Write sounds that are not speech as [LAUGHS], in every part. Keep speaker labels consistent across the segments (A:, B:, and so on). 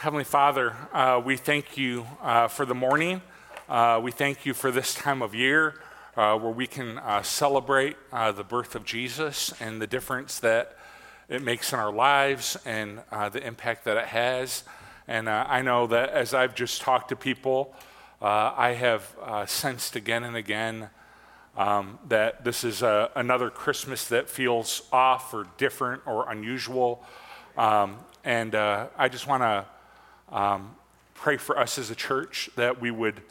A: Heavenly Father, uh, we thank you uh, for the morning. Uh, we thank you for this time of year uh, where we can uh, celebrate uh, the birth of Jesus and the difference that it makes in our lives and the impact that it has. And I know that as I've just talked to people, I have sensed again and again um, that this is another Christmas that feels off or different or unusual. Um, and I just want to um, pray for us as a church that we would,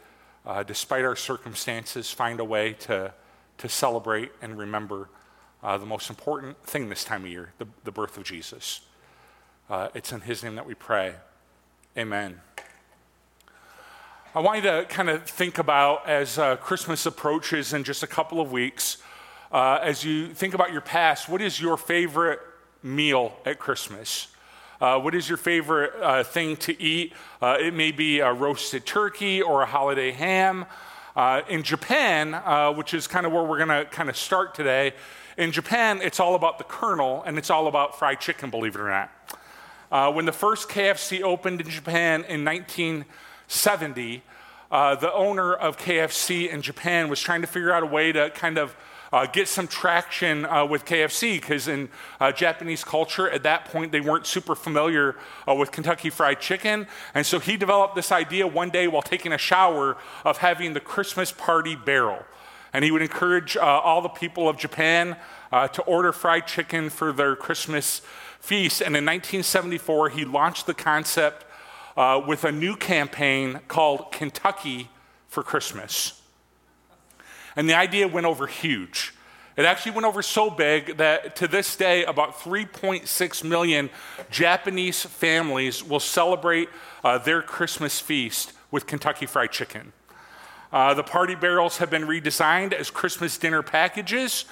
A: uh, despite our circumstances, find a way to, to celebrate and remember uh, the most important thing this time of year the, the birth of Jesus. Uh, it's in His name that we pray. Amen. I want you to kind of think about as uh, Christmas approaches in just a couple of weeks, uh, as you think about your past, what is your favorite meal at Christmas? Uh, what is your favorite uh, thing to eat? Uh, it may be a roasted turkey or a holiday ham. Uh, in Japan, uh, which is kind of where we're going to kind of start today, in Japan, it's all about the Colonel and it's all about fried chicken, believe it or not. Uh, when the first KFC opened in Japan in 1970, the owner of KFC in Japan was trying to figure out a way to kind of uh, get some traction uh, with KFC because in uh, Japanese culture at that point they weren't super familiar uh, with Kentucky Fried Chicken. And so he developed this idea one day while taking a shower of having the Christmas party barrel. And he would encourage uh, all the people of Japan uh, to order fried chicken for their Christmas feast. And in 1974, he launched the concept with a new campaign called Kentucky for Christmas. And the idea went over huge. It actually went over so big that to this day, about 3.6 million Japanese families will celebrate uh, their Christmas feast with Kentucky Fried Chicken. Uh, the party barrels have been redesigned as Christmas dinner packages.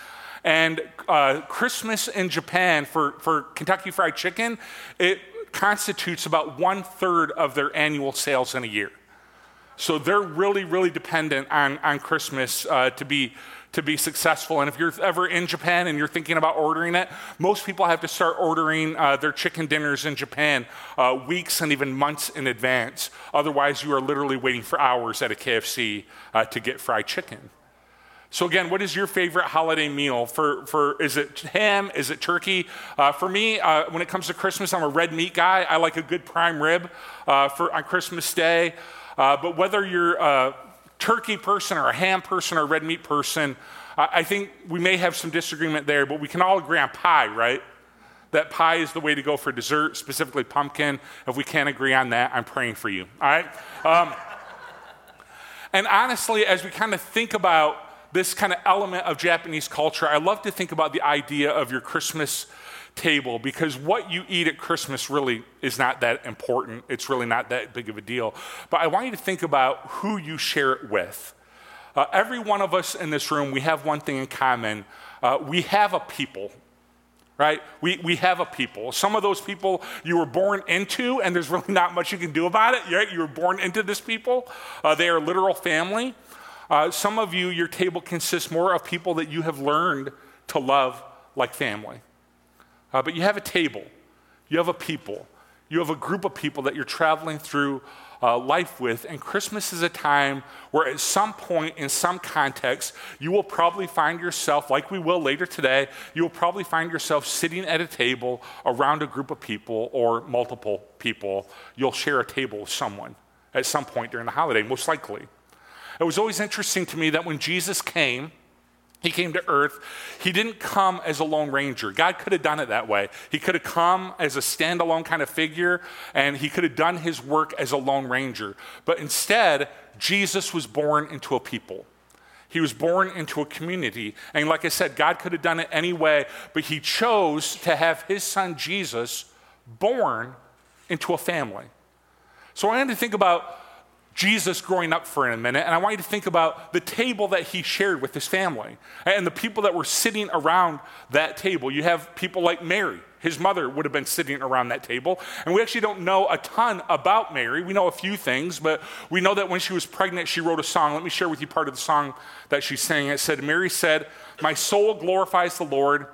A: And uh, Christmas in Japan for, for Kentucky Fried Chicken, it constitutes about one third of their annual sales in a year. So they're really, really dependent on, on Christmas uh, to, be, to be successful. And if you're ever in Japan and you're thinking about ordering it, most people have to start ordering uh, their chicken dinners in Japan uh, weeks and even months in advance. Otherwise, you are literally waiting for hours at a KFC uh, to get fried chicken. So again, what is your favorite holiday meal? For, for is it ham? Is it turkey? Uh, for me, uh, when it comes to Christmas, I'm a red meat guy. I like a good prime rib uh, for on Christmas Day. Uh, but whether you're a turkey person or a ham person or a red meat person, I think we may have some disagreement there, but we can all agree on pie, right? That pie is the way to go for dessert, specifically pumpkin. If we can't agree on that, I'm praying for you, all right? Um, [LAUGHS] and honestly, as we kind of think about this kind of element of Japanese culture, I love to think about the idea of your Christmas table because what you eat at Christmas really is not that important. It's really not that big of a deal. But I want you to think about who you share it with. Uh, every one of us in this room, we have one thing in common. Uh, we have a people, right? We, we have a people. Some of those people you were born into, and there's really not much you can do about it, right? You were born into this people, uh, they are literal family. Uh, some of you, your table consists more of people that you have learned to love like family. Uh, but you have a table, you have a people, you have a group of people that you're traveling through uh, life with. And Christmas is a time where, at some point, in some context, you will probably find yourself, like we will later today, you will probably find yourself sitting at a table around a group of people or multiple people. You'll share a table with someone at some point during the holiday, most likely. It was always interesting to me that when Jesus came, he came to earth. He didn't come as a lone ranger. God could have done it that way. He could have come as a standalone kind of figure, and he could have done his work as a lone ranger. But instead, Jesus was born into a people. He was born into a community. And like I said, God could have done it anyway, but he chose to have his son Jesus born into a family. So I had to think about Jesus growing up for a minute, and I want you to think about the table that he shared with his family and the people that were sitting around that table. You have people like Mary. His mother would have been sitting around that table. And we actually don't know a ton about Mary. We know a few things, but we know that when she was pregnant, she wrote a song. Let me share with you part of the song that she sang. It said, Mary said, My soul glorifies the Lord.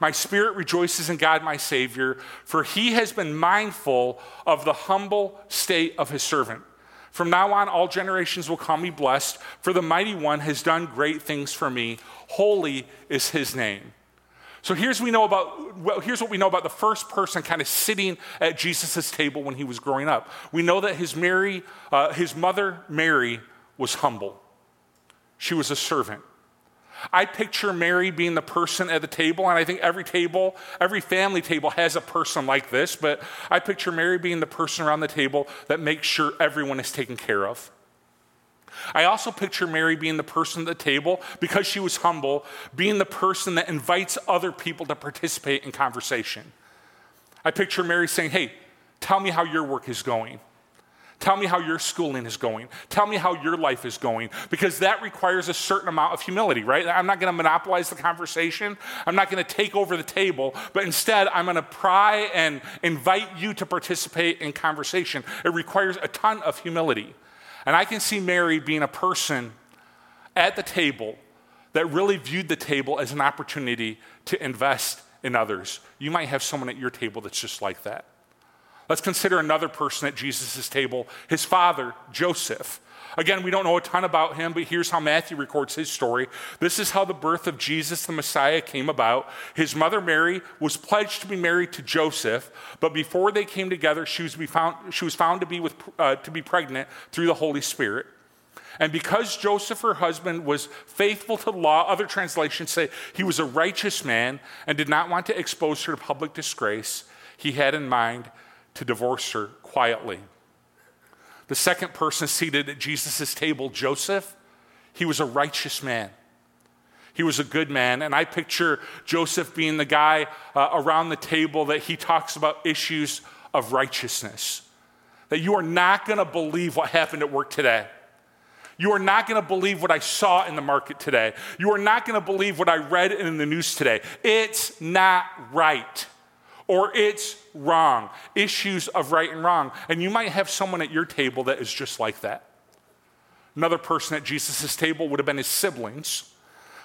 A: My spirit rejoices in God, my Savior, for he has been mindful of the humble state of his servant. From now on, all generations will call me blessed, for the mighty one has done great things for me. Holy is his name. So here's, we know about, well, here's what we know about the first person kind of sitting at Jesus' table when he was growing up. We know that his, Mary, uh, his mother, Mary, was humble, she was a servant. I picture Mary being the person at the table, and I think every table, every family table has a person like this, but I picture Mary being the person around the table that makes sure everyone is taken care of. I also picture Mary being the person at the table, because she was humble, being the person that invites other people to participate in conversation. I picture Mary saying, Hey, tell me how your work is going. Tell me how your schooling is going. Tell me how your life is going. Because that requires a certain amount of humility, right? I'm not going to monopolize the conversation. I'm not going to take over the table, but instead, I'm going to pry and invite you to participate in conversation. It requires a ton of humility. And I can see Mary being a person at the table that really viewed the table as an opportunity to invest in others. You might have someone at your table that's just like that. Let's consider another person at Jesus' table, his father, Joseph. Again, we don't know a ton about him, but here's how Matthew records his story. This is how the birth of Jesus the Messiah came about. His mother Mary was pledged to be married to Joseph, but before they came together, she was, found, she was found to be, with, uh, to be pregnant through the Holy Spirit. And because Joseph, her husband, was faithful to law, other translations say he was a righteous man and did not want to expose her to public disgrace, he had in mind to divorce her quietly. The second person seated at Jesus' table, Joseph, he was a righteous man. He was a good man. And I picture Joseph being the guy uh, around the table that he talks about issues of righteousness. That you are not going to believe what happened at work today. You are not going to believe what I saw in the market today. You are not going to believe what I read in the news today. It's not right or it's wrong, issues of right and wrong. And you might have someone at your table that is just like that. Another person at Jesus' table would have been his siblings.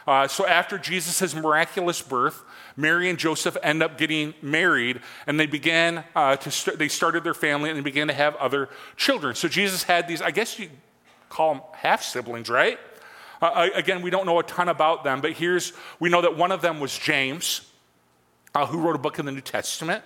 A: Uh, so after Jesus' miraculous birth, Mary and Joseph end up getting married, and they began uh, to st- they started their family and they began to have other children. So Jesus had these, I guess you call them half siblings, right? Uh, again, we don't know a ton about them, but here's we know that one of them was James uh, who wrote a book in the New Testament.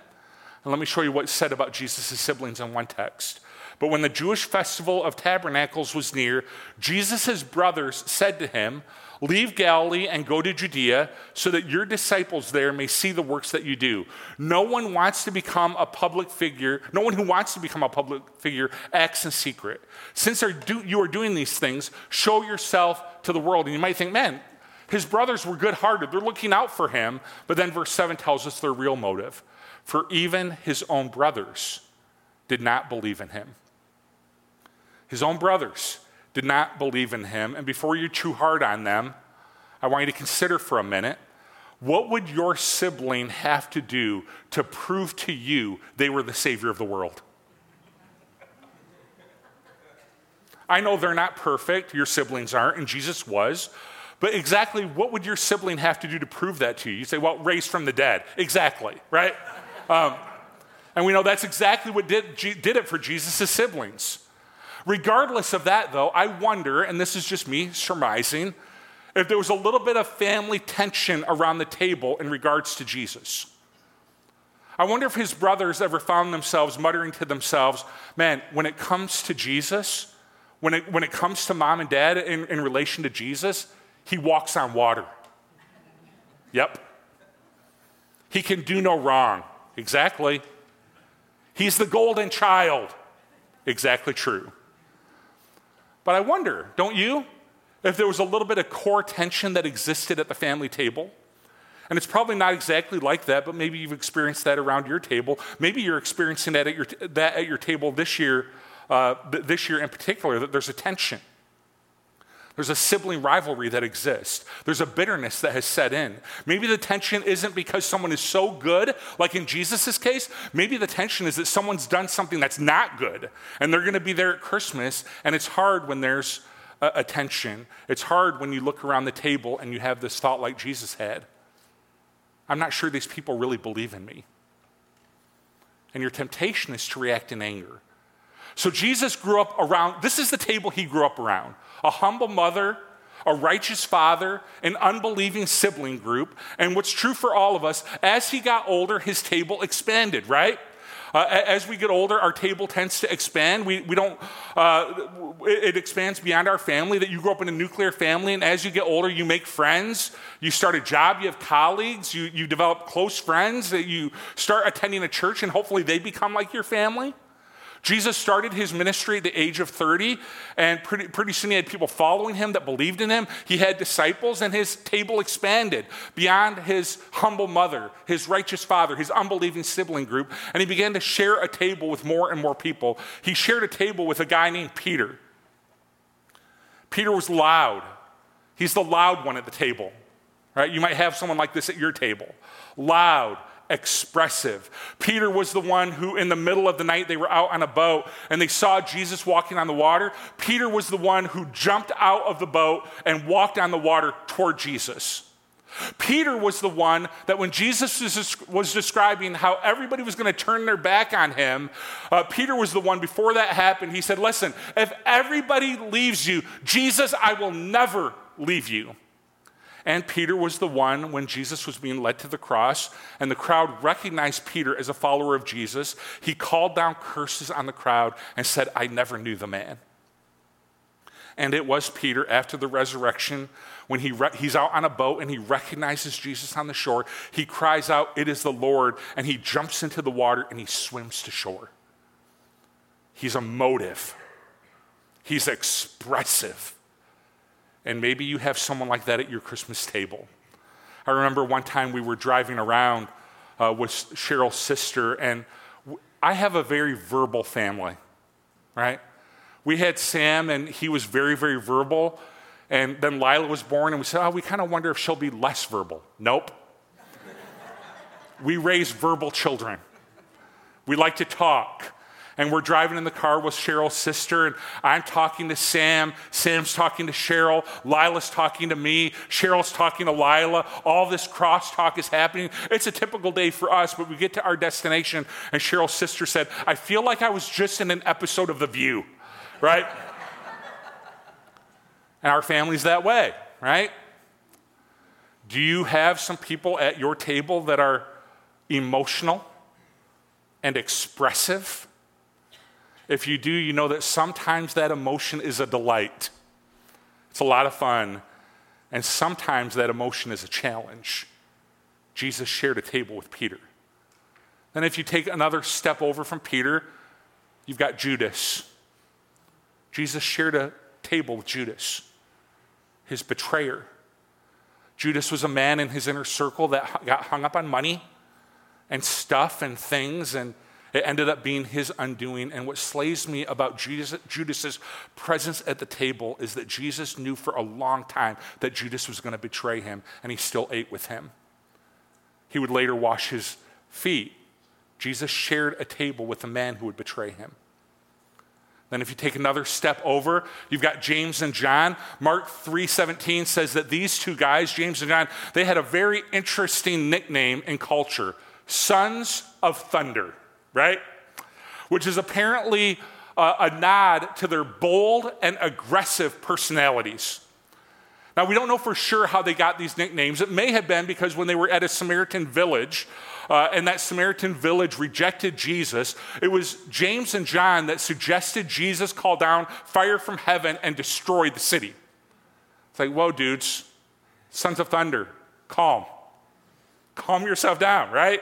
A: And let me show you what's said about Jesus' siblings in one text. But when the Jewish festival of tabernacles was near, Jesus' brothers said to him, Leave Galilee and go to Judea so that your disciples there may see the works that you do. No one wants to become a public figure, no one who wants to become a public figure acts in secret. Since you are doing these things, show yourself to the world. And you might think, man, his brothers were good hearted, they're looking out for him. But then verse 7 tells us their real motive. For even his own brothers did not believe in him. His own brothers did not believe in him. And before you chew hard on them, I want you to consider for a minute what would your sibling have to do to prove to you they were the Savior of the world? I know they're not perfect, your siblings aren't, and Jesus was. But exactly what would your sibling have to do to prove that to you? You say, well, raised from the dead. Exactly, right? Um, and we know that's exactly what did, did it for Jesus' siblings. Regardless of that, though, I wonder, and this is just me surmising, if there was a little bit of family tension around the table in regards to Jesus. I wonder if his brothers ever found themselves muttering to themselves, man, when it comes to Jesus, when it, when it comes to mom and dad in, in relation to Jesus, he walks on water. Yep. He can do no wrong. Exactly. He's the golden child. Exactly true. But I wonder, don't you, if there was a little bit of core tension that existed at the family table? And it's probably not exactly like that, but maybe you've experienced that around your table. Maybe you're experiencing that at your, that at your table this year, uh, this year in particular, that there's a tension. There's a sibling rivalry that exists. There's a bitterness that has set in. Maybe the tension isn't because someone is so good, like in Jesus' case. Maybe the tension is that someone's done something that's not good, and they're going to be there at Christmas, and it's hard when there's a, a tension. It's hard when you look around the table and you have this thought like Jesus had. I'm not sure these people really believe in me. And your temptation is to react in anger. So Jesus grew up around, this is the table he grew up around a humble mother, a righteous father, an unbelieving sibling group. And what's true for all of us, as he got older, his table expanded, right? Uh, as we get older, our table tends to expand. We, we don't, uh, it, it expands beyond our family, that you grow up in a nuclear family, and as you get older, you make friends. You start a job, you have colleagues, you, you develop close friends, that you start attending a church, and hopefully they become like your family. Jesus started his ministry at the age of 30, and pretty, pretty soon he had people following him that believed in him. He had disciples, and his table expanded beyond his humble mother, his righteous father, his unbelieving sibling group, and he began to share a table with more and more people. He shared a table with a guy named Peter. Peter was loud. He's the loud one at the table, right? You might have someone like this at your table. Loud, expressive. Peter was the one who, in the middle of the night, they were out on a boat and they saw Jesus walking on the water. Peter was the one who jumped out of the boat and walked on the water toward Jesus. Peter was the one that when Jesus was describing how everybody was going to turn their back on him, uh, Peter was the one before that happened. He said, Listen, if everybody leaves you, Jesus, I will never leave you. And Peter was the one when Jesus was being led to the cross, and the crowd recognized Peter as a follower of Jesus. He called down curses on the crowd and said, I never knew the man. And it was Peter after the resurrection when he re- he's out on a boat and he recognizes Jesus on the shore. He cries out, It is the Lord. And he jumps into the water and he swims to shore. He's emotive, he's expressive. And maybe you have someone like that at your Christmas table. I remember one time we were driving around uh, with Cheryl's sister, and I have a very verbal family, right? We had Sam, and he was very, very verbal. And then Lila was born, and we said, Oh, we kind of wonder if she'll be less verbal. Nope. [LAUGHS] we raise verbal children. We like to talk and we're driving in the car with Cheryl's sister, and I'm talking to Sam. Sam's talking to Cheryl. Lila's talking to me. Cheryl's talking to Lila. All this crosstalk is happening. It's a typical day for us, but we get to our destination, and Cheryl's sister said, I feel like I was just in an episode of The View, right? [LAUGHS] and our family's that way, right? Do you have some people at your table that are emotional and expressive? If you do, you know that sometimes that emotion is a delight. It's a lot of fun. And sometimes that emotion is a challenge. Jesus shared a table with Peter. Then, if you take another step over from Peter, you've got Judas. Jesus shared a table with Judas, his betrayer. Judas was a man in his inner circle that got hung up on money and stuff and things and it ended up being his undoing. And what slays me about Jesus, Judas's presence at the table is that Jesus knew for a long time that Judas was going to betray him, and he still ate with him. He would later wash his feet. Jesus shared a table with the man who would betray him. Then if you take another step over, you've got James and John. Mark 3:17 says that these two guys, James and John, they had a very interesting nickname in culture, sons of thunder right? Which is apparently a, a nod to their bold and aggressive personalities. Now, we don't know for sure how they got these nicknames. It may have been because when they were at a Samaritan village, uh, and that Samaritan village rejected Jesus, it was James and John that suggested Jesus call down fire from heaven and destroy the city. It's like, whoa, dudes, sons of thunder, calm. Calm yourself down, right?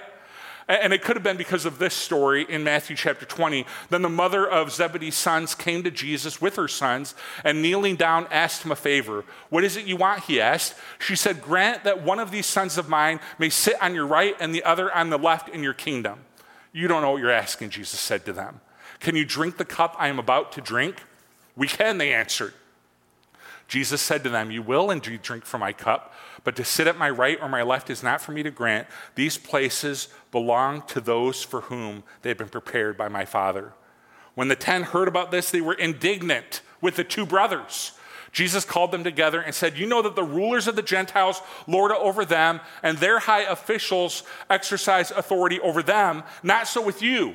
A: And it could have been because of this story in Matthew chapter 20. Then the mother of Zebedee's sons came to Jesus with her sons and kneeling down asked him a favor. What is it you want? He asked. She said, Grant that one of these sons of mine may sit on your right and the other on the left in your kingdom. You don't know what you're asking, Jesus said to them. Can you drink the cup I am about to drink? We can, they answered. Jesus said to them, You will indeed drink from my cup, but to sit at my right or my left is not for me to grant. These places belong to those for whom they have been prepared by my Father. When the ten heard about this, they were indignant with the two brothers. Jesus called them together and said, You know that the rulers of the Gentiles lord over them, and their high officials exercise authority over them. Not so with you.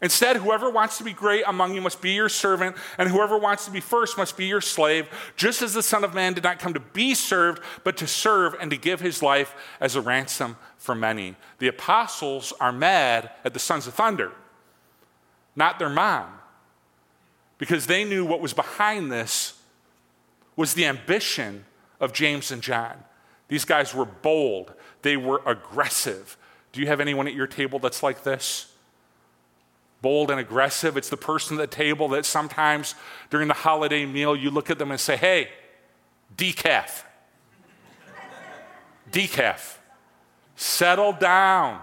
A: Instead, whoever wants to be great among you must be your servant, and whoever wants to be first must be your slave, just as the Son of Man did not come to be served, but to serve and to give his life as a ransom for many. The apostles are mad at the sons of thunder, not their mom, because they knew what was behind this was the ambition of James and John. These guys were bold, they were aggressive. Do you have anyone at your table that's like this? Bold and aggressive. It's the person at the table that sometimes during the holiday meal you look at them and say, hey, decaf. decaf. Settle down.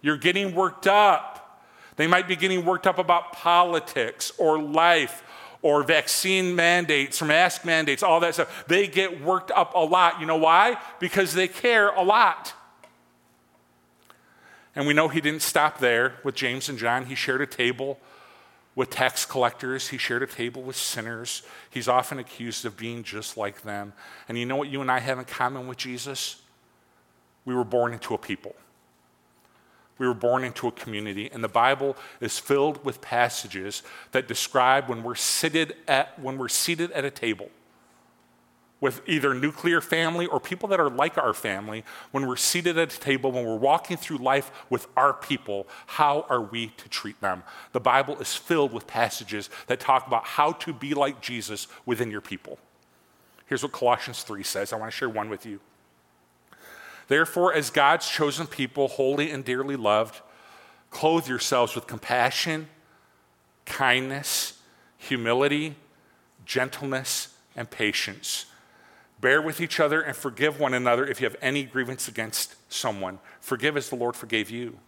A: You're getting worked up. They might be getting worked up about politics or life or vaccine mandates or mask mandates, all that stuff. They get worked up a lot. You know why? Because they care a lot. And we know he didn't stop there with James and John. He shared a table with tax collectors, he shared a table with sinners. He's often accused of being just like them. And you know what you and I have in common with Jesus? We were born into a people. We were born into a community, and the Bible is filled with passages that describe when we're seated at, when we're seated at a table with either nuclear family or people that are like our family, when we're seated at a table, when we're walking through life with our people, how are we to treat them? The Bible is filled with passages that talk about how to be like Jesus within your people. Here's what Colossians 3 says. I want to share one with you. Therefore, as God's chosen people, holy and dearly loved, clothe yourselves with compassion, kindness, humility, gentleness, and patience. Bear with each other and forgive one another if you have any grievance against someone. Forgive as the Lord forgave you.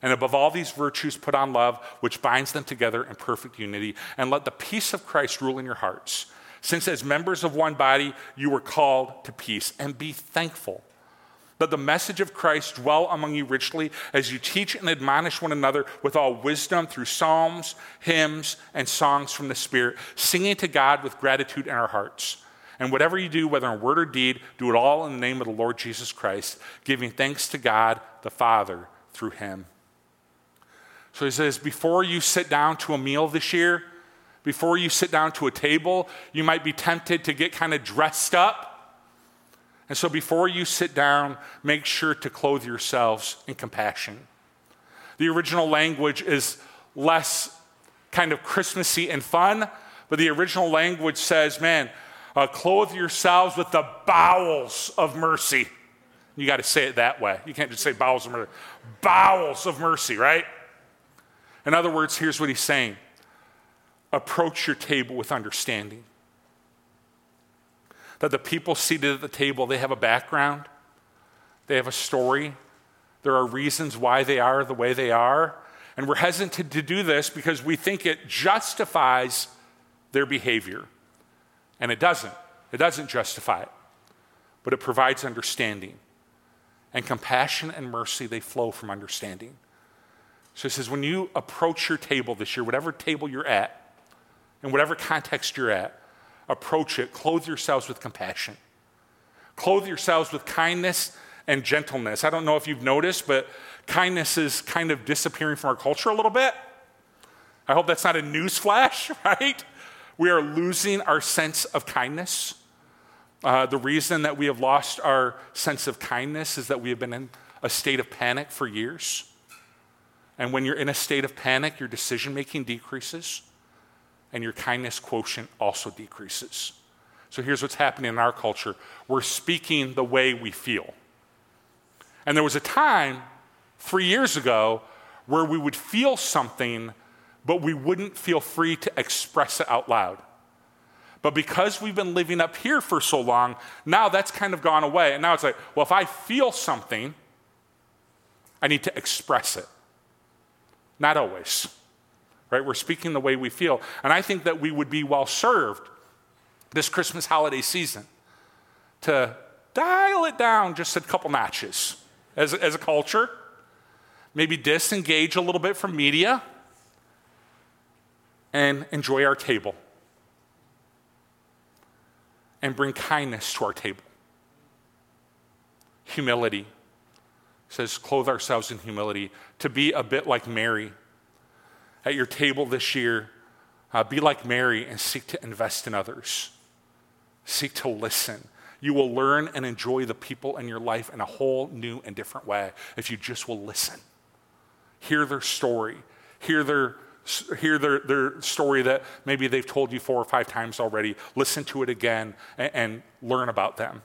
A: And above all these virtues, put on love, which binds them together in perfect unity. And let the peace of Christ rule in your hearts. Since, as members of one body, you were called to peace, and be thankful. Let the message of Christ dwell among you richly as you teach and admonish one another with all wisdom through psalms, hymns, and songs from the Spirit, singing to God with gratitude in our hearts. And whatever you do, whether in word or deed, do it all in the name of the Lord Jesus Christ, giving thanks to God the Father through him. So he says, before you sit down to a meal this year, before you sit down to a table, you might be tempted to get kind of dressed up and so before you sit down, make sure to clothe yourselves in compassion. The original language is less kind of Christmassy and fun, but the original language says, man, uh, clothe yourselves with the bowels of mercy. You got to say it that way. You can't just say bowels of mercy. Bowels of mercy, right? In other words, here's what he's saying approach your table with understanding that the people seated at the table, they have a background, they have a story, there are reasons why they are the way they are. And we're hesitant to do this because we think it justifies their behavior. And it doesn't. It doesn't justify it, but it provides understanding. And compassion and mercy, they flow from understanding. So he says, when you approach your table this year, whatever table you're at, in whatever context you're at, approach it, clothe yourselves with compassion. Clothe yourselves with kindness and gentleness. I don't know if you've noticed, but kindness is kind of disappearing from our culture a little bit. I hope that's not a news flash, [LAUGHS] right? We are losing our sense of kindness. Uh, the reason that we have lost our sense of kindness is that we have been in a state of panic for years. And when you're in a state of panic, your decision making decreases and your kindness quotient also decreases. So here's what's happening in our culture we're speaking the way we feel. And there was a time three years ago where we would feel something, but we wouldn't feel free to express it out loud. But because we've been living up here for so long, now that's kind of gone away. And now it's like, well, if I feel something, I need to express it. Not always right? We're speaking the way we feel. And I think that we would be well served this Christmas holiday season to dial it down just a couple notches as, as a culture, maybe disengage a little bit from media, and enjoy our table. and bring kindness to our table. Humility says, clothe ourselves in humility, to be a bit like Mary. At your table this year, uh, be like Mary and seek to invest in others. Seek to listen. You will learn and enjoy the people in your life in a whole new and different way if you just will listen. Hear their story, hear their hear their, their story that maybe they've told you four or five times already. Listen to it again and, and learn about them.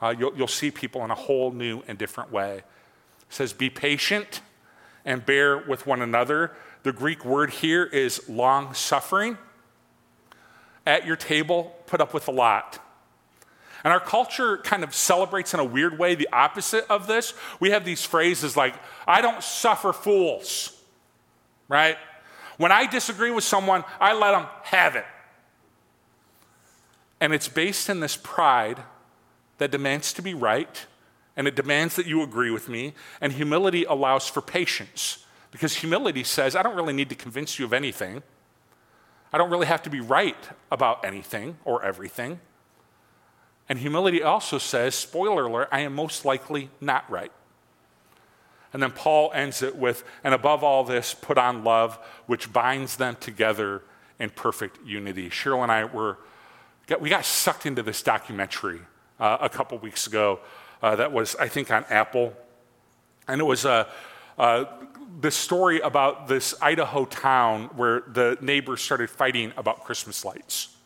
A: Uh, you'll, you'll see people in a whole new and different way. It says, Be patient and bear with one another. The Greek word here is long suffering. At your table, put up with a lot. And our culture kind of celebrates in a weird way the opposite of this. We have these phrases like, I don't suffer fools, right? When I disagree with someone, I let them have it. And it's based in this pride that demands to be right, and it demands that you agree with me, and humility allows for patience. Because humility says, I don't really need to convince you of anything. I don't really have to be right about anything or everything. And humility also says, spoiler alert, I am most likely not right. And then Paul ends it with, and above all this, put on love, which binds them together in perfect unity. Cheryl and I were, we got sucked into this documentary uh, a couple weeks ago uh, that was, I think, on Apple. And it was a, uh, this story about this Idaho town where the neighbors started fighting about Christmas lights.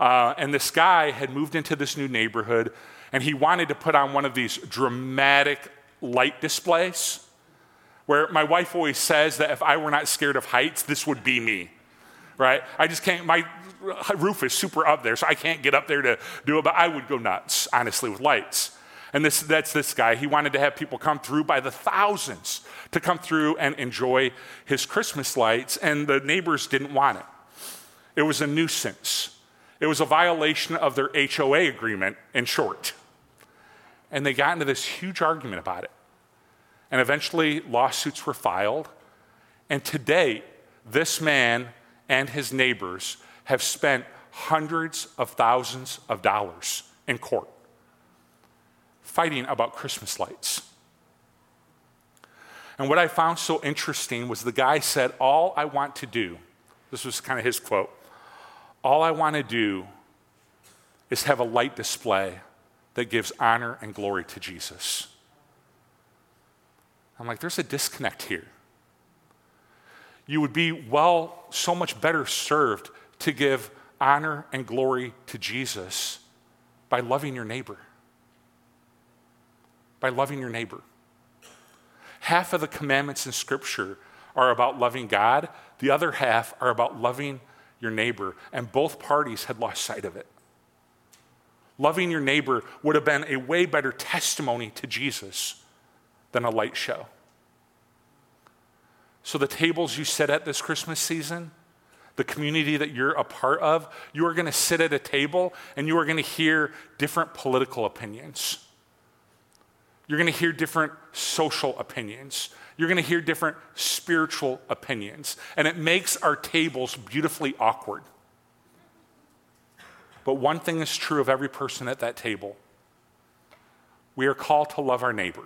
A: Uh, and this guy had moved into this new neighborhood and he wanted to put on one of these dramatic light displays where my wife always says that if I were not scared of heights, this would be me, right? I just can't, my roof is super up there, so I can't get up there to do it, but I would go nuts, honestly, with lights. And this, that's this guy. He wanted to have people come through by the thousands to come through and enjoy his Christmas lights, and the neighbors didn't want it. It was a nuisance. It was a violation of their HOA agreement, in short. And they got into this huge argument about it. And eventually, lawsuits were filed. And today, this man and his neighbors have spent hundreds of thousands of dollars in court fighting about Christmas lights. And what I found so interesting was the guy said, All I want to do, this was kind of his quote, all I want to do is have a light display that gives honor and glory to Jesus. I'm like, there's a disconnect here. You would be well, so much better served to give honor and glory to Jesus by loving your neighbor by loving your neighbor. Half of the commandments in Scripture are about loving God, the other half are about loving your neighbor, and both parties had lost sight of it. Loving your neighbor would have been a way better testimony to Jesus than a light show. So, the tables you sit at this Christmas season, the community that you're a part of, you are going to sit at a table and you are going to hear different political opinions. You're going to hear different social opinions. You're going to hear different spiritual opinions. And it makes our tables beautifully awkward. But one thing is true of every person at that table we are called to love our neighbor.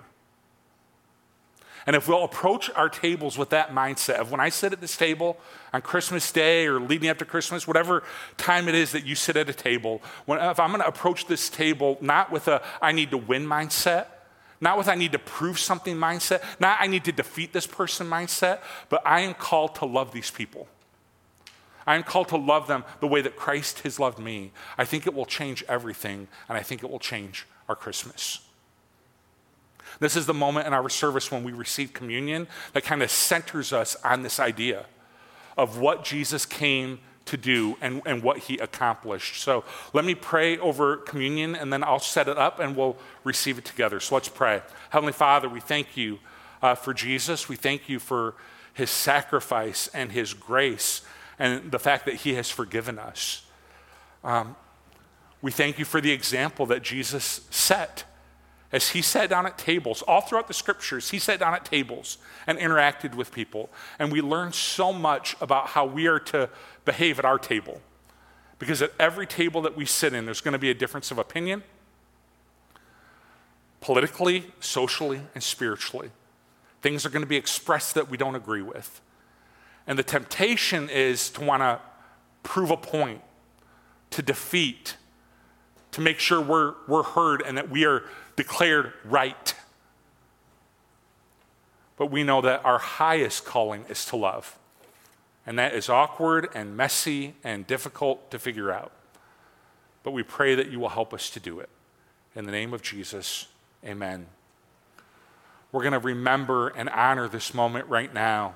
A: And if we'll approach our tables with that mindset of when I sit at this table on Christmas Day or leading up to Christmas, whatever time it is that you sit at a table, when, if I'm going to approach this table not with a I need to win mindset, not with I need to prove something mindset, not I need to defeat this person mindset, but I am called to love these people. I am called to love them the way that Christ has loved me. I think it will change everything, and I think it will change our Christmas. This is the moment in our service when we receive communion that kind of centers us on this idea of what Jesus came to do and, and what he accomplished. So let me pray over communion and then I'll set it up and we'll receive it together. So let's pray. Heavenly Father, we thank you uh, for Jesus. We thank you for his sacrifice and his grace and the fact that he has forgiven us. Um, we thank you for the example that Jesus set as he sat down at tables, all throughout the scriptures, he sat down at tables and interacted with people. And we learn so much about how we are to behave at our table. Because at every table that we sit in, there's going to be a difference of opinion politically, socially, and spiritually. Things are going to be expressed that we don't agree with. And the temptation is to want to prove a point, to defeat, to make sure we're, we're heard and that we are declared right. But we know that our highest calling is to love. And that is awkward and messy and difficult to figure out. But we pray that you will help us to do it. In the name of Jesus, amen. We're going to remember and honor this moment right now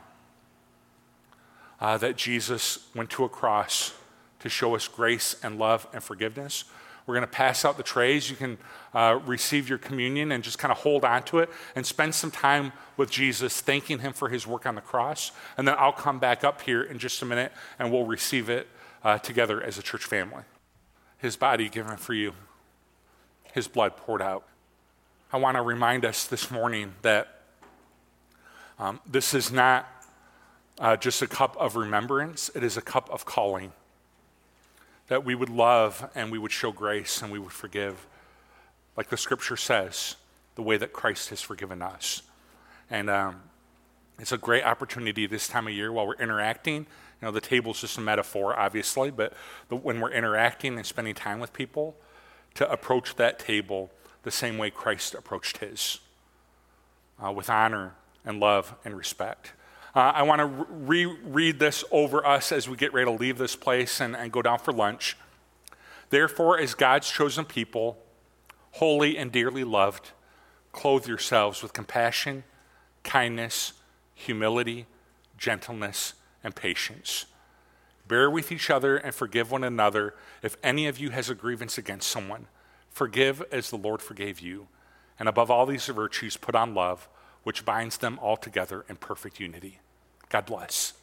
A: uh, that Jesus went to a cross to show us grace and love and forgiveness. We're going to pass out the trays. You can uh, receive your communion and just kind of hold on to it and spend some time with Jesus, thanking him for his work on the cross. And then I'll come back up here in just a minute and we'll receive it uh, together as a church family. His body given for you, his blood poured out. I want to remind us this morning that um, this is not uh, just a cup of remembrance, it is a cup of calling that we would love and we would show grace and we would forgive, like the scripture says, the way that Christ has forgiven us. And um, it's a great opportunity this time of year while we're interacting. You know, the table's just a metaphor, obviously, but the, when we're interacting and spending time with people, to approach that table the same way Christ approached his, uh, with honor and love and respect. Uh, I want to reread this over us as we get ready to leave this place and, and go down for lunch. Therefore, as God's chosen people, holy and dearly loved, clothe yourselves with compassion, kindness, humility, gentleness, and patience. Bear with each other and forgive one another if any of you has a grievance against someone. Forgive as the Lord forgave you. And above all these virtues, put on love, which binds them all together in perfect unity. God bless.